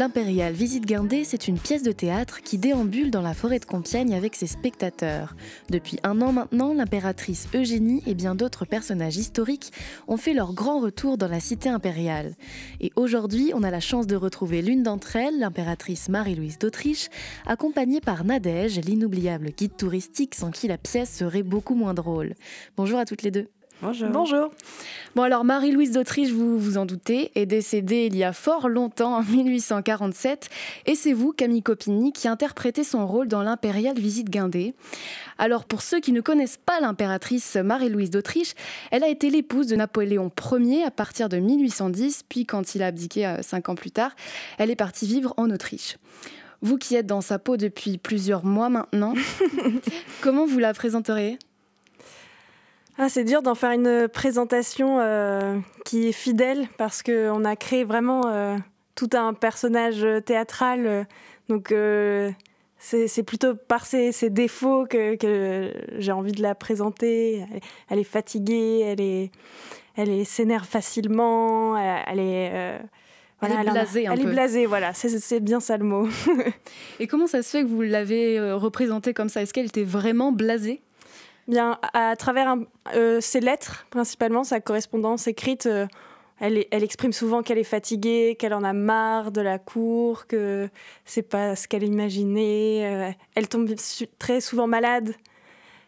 L'Impérial Visite Guindé, c'est une pièce de théâtre qui déambule dans la forêt de Compiègne avec ses spectateurs. Depuis un an maintenant, l'impératrice Eugénie et bien d'autres personnages historiques ont fait leur grand retour dans la cité impériale. Et aujourd'hui, on a la chance de retrouver l'une d'entre elles, l'impératrice Marie-Louise d'Autriche, accompagnée par Nadège, l'inoubliable guide touristique sans qui la pièce serait beaucoup moins drôle. Bonjour à toutes les deux. Bonjour. Bonjour. Bon alors Marie-Louise d'Autriche, vous vous en doutez, est décédée il y a fort longtemps, en 1847, et c'est vous, Camille Copini, qui interprétez son rôle dans l'impériale visite guindée. Alors pour ceux qui ne connaissent pas l'impératrice Marie-Louise d'Autriche, elle a été l'épouse de Napoléon Ier à partir de 1810, puis quand il a abdiqué euh, cinq ans plus tard, elle est partie vivre en Autriche. Vous qui êtes dans sa peau depuis plusieurs mois maintenant, comment vous la présenteriez ah, c'est dur d'en faire une présentation euh, qui est fidèle parce qu'on a créé vraiment euh, tout un personnage théâtral. donc euh, c'est plutôt par ses, défauts que, que j'ai envie de la présenter. Elle, est fatiguée, elle est, elle s'énerve facilement, elle, est elle est blasée un Elle est blasée, voilà, c'est bien ça le mot. Et comment ça se fait que vous l'avez représentée comme ça? Est-ce qu'elle était vraiment blasée? Bien, à travers euh, ses lettres, principalement, sa correspondance écrite, euh, elle, elle, exprime souvent qu'elle est fatiguée, qu'elle en a marre de la cour, que c'est pas ce qu'elle imaginait. Euh, elle tombe très souvent malade.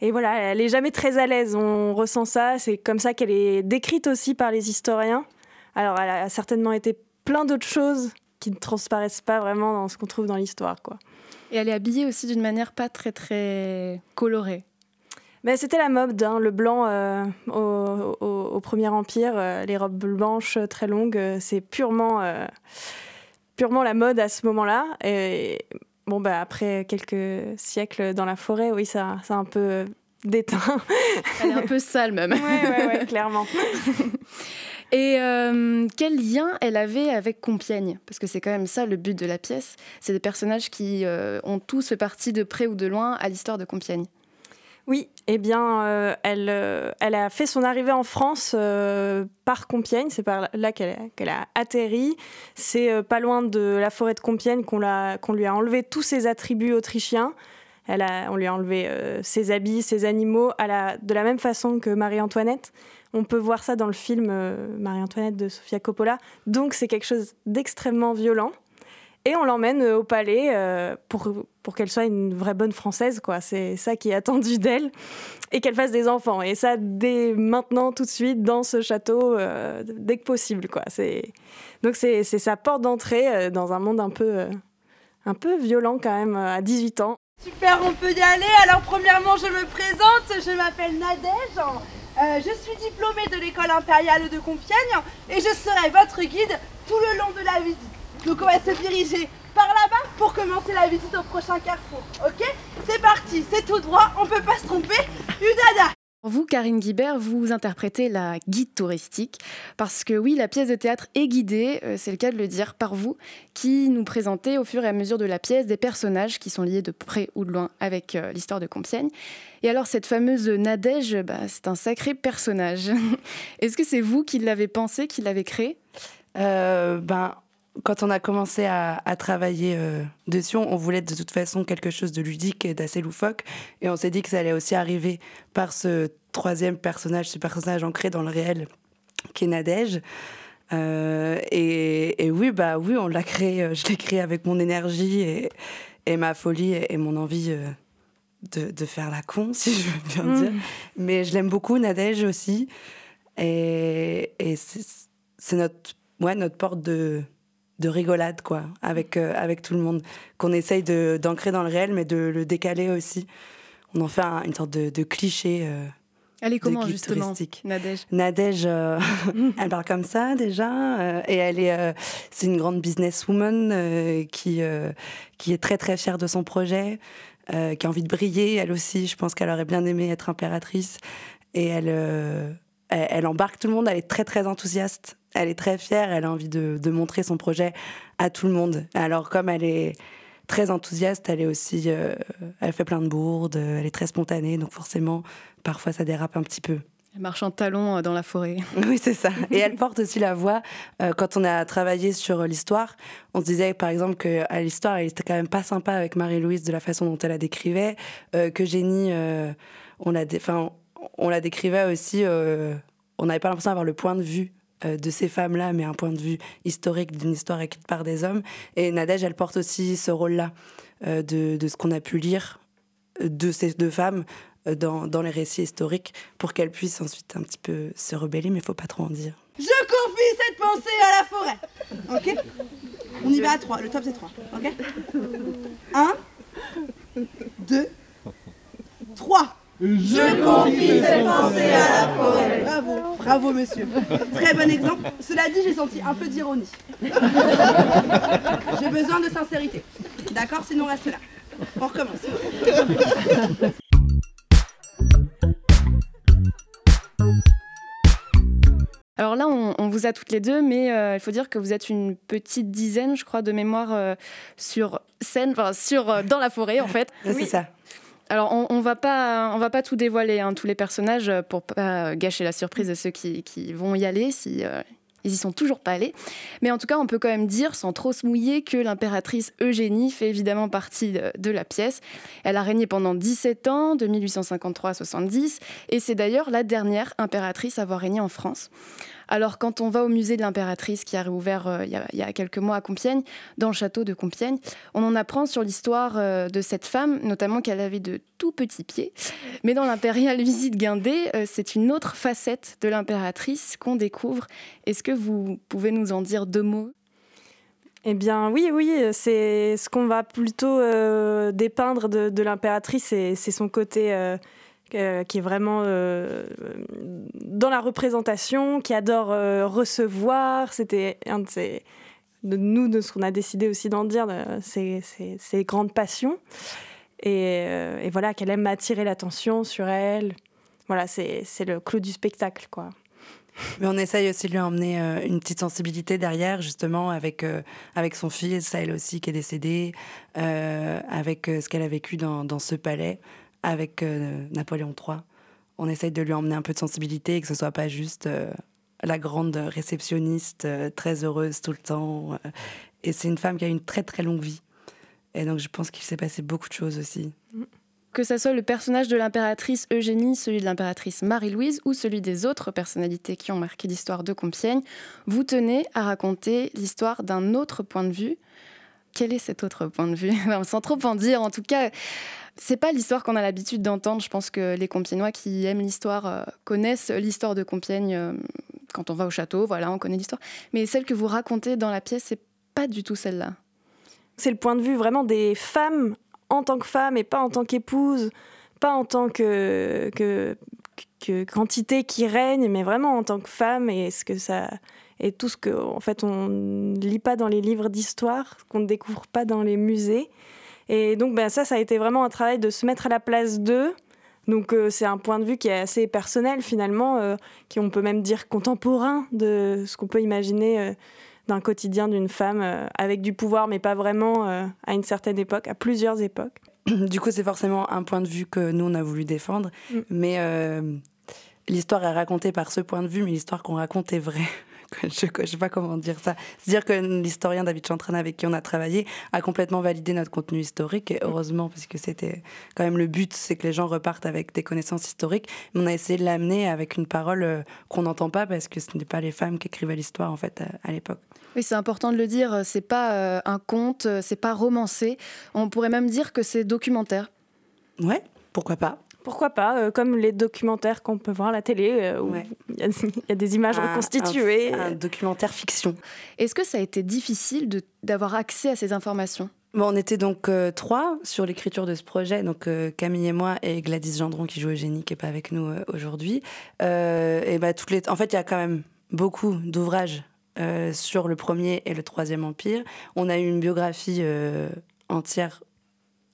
Et voilà, elle est jamais très à l'aise. On ressent ça. C'est comme ça qu'elle est décrite aussi par les historiens. Alors, elle a certainement été plein d'autres choses qui ne transparaissent pas vraiment dans ce qu'on trouve dans l'histoire, quoi. Et elle est habillée aussi d'une manière pas très très colorée. Ben, c'était la mode, hein, le blanc euh, au, Premier Empire, euh, les robes blanches euh, très longues, c'est purement, purement la mode à ce moment-là. Et bon, bah, après quelques siècles dans la forêt, oui, ça, ça a un peu déteint. Elle est un peu sale même. Oui, ouais, clairement. Et quel lien elle avait avec Compiègne? Parce que c'est quand même ça le but de la pièce. C'est des personnages qui ont tous fait partie de près ou de loin à l'histoire de Compiègne. Oui, eh bien, euh, elle, euh, elle a fait son arrivée en France euh, par Compiègne. C'est par là qu'elle a atterri. C'est pas loin de la forêt de Compiègne qu'on lui a enlevé tous ses attributs autrichiens. Elle a, on lui a enlevé ses habits, ses animaux, de la même façon que Marie-Antoinette. On peut voir ça dans le film Marie-Antoinette de Sofia Coppola. Donc c'est quelque chose d'extrêmement violent. Et on l'emmène au palais pour pour qu'elle soit une vraie bonne française, quoi. C'est ça qui est attendu d'elle et qu'elle fasse des enfants. Et ça dès maintenant, tout de suite, dans ce château, euh, dès que possible, quoi. C'est donc c'est sa porte d'entrée euh, dans un monde un peu euh, un peu violent quand même à 18 ans. Super, on peut y aller. Alors premièrement, je me présente, je m'appelle Nadège. je suis diplômée de l'école impériale de Compiègne et je serai votre guide tout le long de la visite. Donc on va se diriger par là-bas pour commencer la visite au prochain carrefour. Ok? C'est parti, c'est tout droit, on peut pas se tromper. Udada vous, Karine Guibert, vous interprétez la guide touristique, parce que oui, la pièce de théâtre est guidée, euh, c'est le cas de le dire, par vous, qui nous présentez au fur et à mesure de la pièce des personnages qui sont liés de près ou de loin avec euh, l'histoire de Compiègne. Et alors, cette fameuse Nadège, bah, c'est un sacré personnage. Est-ce que c'est vous qui l'avez pensé, qui l'avez créé? Euh, ben, quand on a commencé à, travailler euh, dessus, on voulait de toute façon quelque chose de ludique et d'assez loufoque. Et on s'est dit que ça allait aussi arriver par ce troisième personnage, ce personnage ancré dans le réel, qui est Nadège. Euh, et, oui, bah oui, on l'a créé. Euh, je l'ai créé avec mon énergie et, ma folie et, mon envie de, faire la con, si je veux bien mm. dire. Mais je l'aime beaucoup, Nadège aussi. Et, c'est notre, ouais, notre porte de, de rigolade, quoi, avec, euh, avec tout le monde, qu'on essaye d'ancrer dans le réel, mais de le décaler aussi. On en fait une sorte de, cliché. Euh, elle est comment, justement, Nadège? Nadège, euh, elle parle comme ça, déjà, et elle est, c'est une grande businesswoman qui, qui est très, très fière de son projet, qui a envie de briller, elle aussi. Je pense qu'elle aurait bien aimé être impératrice. Et elle, elle embarque tout le monde, elle est très, très enthousiaste elle est très fière, elle a envie de, montrer son projet à tout le monde. Alors comme elle est très enthousiaste, elle est aussi, euh, elle fait plein de bourdes, elle est très spontanée, donc forcément, parfois ça dérape un petit peu. Elle marche en talons dans la forêt. Oui, c'est ça. Et elle porte aussi la voix. quand on a travaillé sur l'histoire, on se disait par exemple que l'histoire, elle était quand même pas sympa avec Marie-Louise de la façon dont elle la décrivait, que Jenny, on la, enfin, on la décrivait aussi. on n'avait pas l'impression d'avoir le point de vue euh, de ces femmes-là, mais un point de vue historique d'une histoire écrite par des hommes. Et Nadège, elle porte aussi ce rôle-là euh, de, ce qu'on a pu lire euh, de ces deux femmes dans, les récits historiques pour qu'elles puissent ensuite un petit peu se rebeller, mais il faut pas trop en dire. Je confie cette pensée à la forêt. Ok? On y va à trois. Le top c'est trois. Ok? Un, deux, trois. Je confie ces pensées à la forêt. Bravo, bravo monsieur. Très bon exemple. Cela dit, j'ai senti un peu d'ironie. J'ai besoin de sincérité. D'accord Sinon, on reste là. On recommence. Alors là, on, vous a toutes les deux, mais euh, il faut dire que vous êtes une petite dizaine, je crois, de mémoire euh, sur scène, enfin sur euh, dans la forêt, en fait. C'est ça. Alors, on, on va pas, on va pas tout dévoiler, hein, tous les personnages, euh, pour pas gâcher la surprise de ceux qui, vont y aller si euh, ils y sont toujours pas allés. Mais en tout cas, on peut quand même dire, sans trop se mouiller, que l'impératrice Eugénie fait évidemment partie de, de, la pièce. Elle a régné pendant 17 ans, de 1853 à 70, et c'est d'ailleurs la dernière impératrice à avoir régné en France. Alors quand on va au musée de l'impératrice qui a réouvert euh, il, y a, quelques mois à Compiègne, dans le château de Compiègne, on en apprend sur l'histoire euh, de cette femme, notamment qu'elle avait de tout petits pieds. Mais dans l'impériale visite Guindé, euh, c'est une autre facette de l'impératrice qu'on découvre. Est-ce que vous pouvez nous en dire deux mots? Eh bien, oui, oui, c'est ce qu'on va plutôt dépeindre de, l'impératrice, c'est son côté euh, qui est vraiment euh, dans la représentation, qui adore euh, recevoir. C'était un de, de nous, de ce qu'on a décidé aussi d'en dire, ses, grandes passions. Et, voilà, qu'elle aime attirer l'attention sur elle. Voilà, c'est le clou du spectacle, quoi. Mais on essaye aussi de lui emmener une petite sensibilité derrière, justement, avec, avec son fils, elle aussi, qui est décédée, avec ce qu'elle a vécu dans ce palais avec euh, Napoléon III. On essaye de lui emmener un peu de sensibilité et que ce soit pas juste euh, la grande réceptionniste euh, très heureuse tout le temps. et c'est une femme qui a une très très longue vie. Et donc je pense qu'il s'est passé beaucoup de choses aussi. Que ce soit le personnage de l'impératrice Eugénie, celui de l'impératrice Marie-Louise ou celui des autres personnalités qui ont marqué l'histoire de Compiègne, vous tenez à raconter l'histoire d'un autre point de vue. Quel est cet autre point de vue Sans trop en dire, en tout cas, c'est pas l'histoire qu'on a l'habitude d'entendre. Je pense que les Compiègnois qui aiment l'histoire euh, connaissent l'histoire de Compiègne. Euh, quand on va au château, voilà, on connaît l'histoire. Mais celle que vous racontez dans la pièce, c'est pas du tout celle-là. C'est le point de vue vraiment des femmes en tant que femmes et pas en tant qu'épouses, pas en tant que, que, que, quantité qui règne, mais vraiment en tant que femme et ce que ça et tout ce que en fait on ne lit pas dans les livres d'histoire, qu'on ne découvre pas dans les musées. Et donc ben, ça, ça a été vraiment un travail de se mettre à la place d'eux. Donc euh, c'est un point de vue qui est assez personnel finalement, euh, qui on peut même dire contemporain de ce qu'on peut imaginer euh, d'un quotidien d'une femme avec du pouvoir, mais pas vraiment à une certaine époque, à plusieurs époques. Du coup, c'est forcément un point de vue que nous, on a voulu défendre, mm. mais l'histoire est racontée par ce point de vue, mais l'histoire qu'on raconte est vraie. Je ne sais pas comment dire ça. C'est-à-dire que l'historien David Chantran, avec qui on a travaillé, a complètement validé notre contenu historique, et heureusement, parce que c'était quand même le but, c'est que les gens repartent avec des connaissances historiques. Mais on a essayé de l'amener avec une parole euh, qu'on n'entend pas, parce que ce n'est pas les femmes qui écrivaient l'histoire, en fait, à, l'époque. Oui, c'est important de le dire, c'est pas euh, un conte, c'est pas romancé. On pourrait même dire que c'est documentaire. Ouais, pourquoi pas pourquoi pas, euh, comme les documentaires qu'on peut voir à la télé, euh, où il y, a des images reconstituées. Un, documentaire fiction. Est-ce que ça a été difficile d'avoir accès à ces informations? Bon, on était donc euh, trois sur l'écriture de ce projet, donc Camille et moi et Gladys Gendron qui joue Eugénie qui n'est pas avec nous aujourd'hui. et bah, toutes les... En fait, il y a quand même beaucoup d'ouvrages sur le premier et le troisième empire. On a eu une biographie entière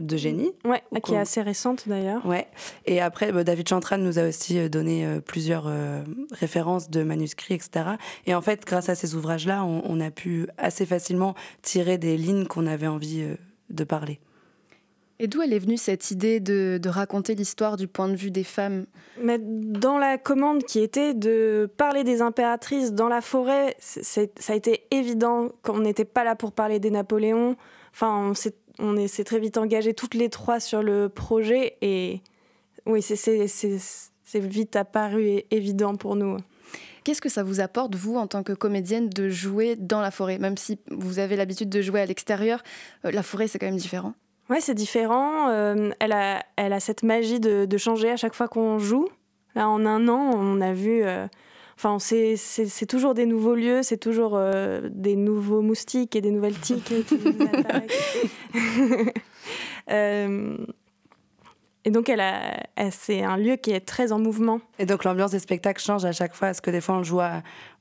de génie. Ouais, qui est assez récente d'ailleurs. Ouais. Et après, bah, David Chantran nous a aussi euh, donné euh, plusieurs euh, références de manuscrits, etc. Et en fait, grâce à ces ouvrages-là, on, a pu assez facilement tirer des lignes qu'on avait envie de parler. Et d'où elle est venue cette idée de, raconter l'histoire du point de vue des femmes? Mais Dans la commande qui était de parler des impératrices dans la forêt, ça a été évident qu'on n'était pas là pour parler des Napoléons. Enfin, on s'est très vite engagés toutes les trois sur le projet et oui, c'est vite apparu évident pour nous. Qu'est-ce que ça vous apporte, vous, en tant que comédienne, de jouer dans la forêt? Même si vous avez l'habitude de jouer à l'extérieur, euh, la forêt, c'est quand même différent. Ouais, c'est différent. Euh, elle, a, elle a cette magie de, de changer à chaque fois qu'on joue. Là, en un an, on a vu. Euh, enfin, c'est toujours des nouveaux lieux, c'est toujours euh, des nouveaux moustiques et des nouvelles tiques qui nous attaquent. Et donc, elle a, c'est un lieu qui est très en mouvement. Et donc, l'ambiance des spectacles change à chaque fois. Parce que des fois, on joue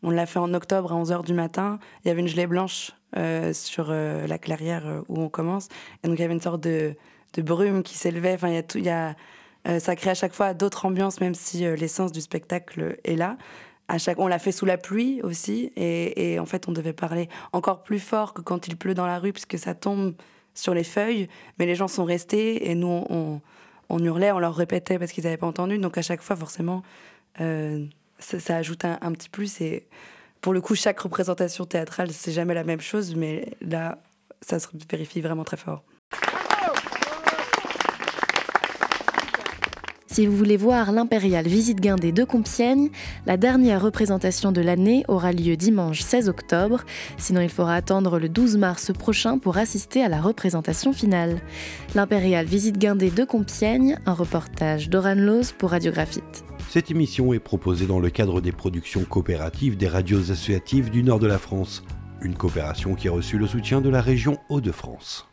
on l'a fait en octobre à 11h du matin. Il y avait une gelée blanche euh, sur euh, la clairière euh, où on commence. Et donc, il y avait une sorte de, de brume qui s'élevait. Enfin, il y a tout. Il y a, ça crée à chaque fois d'autres ambiances, même si l'essence du spectacle est là. On l'a fait sous la pluie aussi. Et, en fait, on devait parler encore plus fort que quand il pleut dans la rue, puisque ça tombe sur les feuilles. Mais les gens sont restés et nous, on hurlait, on leur répétait parce qu'ils n'avaient pas entendu. Donc à chaque fois, forcément, euh, ça, ajoute un, petit plus. Et pour le coup, chaque représentation théâtrale, c'est jamais la même chose, mais là, ça se vérifie vraiment très fort. Si vous voulez voir l'Impérial Visite Guindé de Compiègne, la dernière représentation de l'année aura lieu dimanche 16 octobre. Sinon, il faudra attendre le 12 mars prochain pour assister à la représentation finale. L'Impérial Visite Guindé de Compiègne, un reportage d'Oran Loz pour Radiographite. Cette émission est proposée dans le cadre des productions coopératives des radios associatives du nord de la France. Une coopération qui a reçu le soutien de la région Hauts-de-France.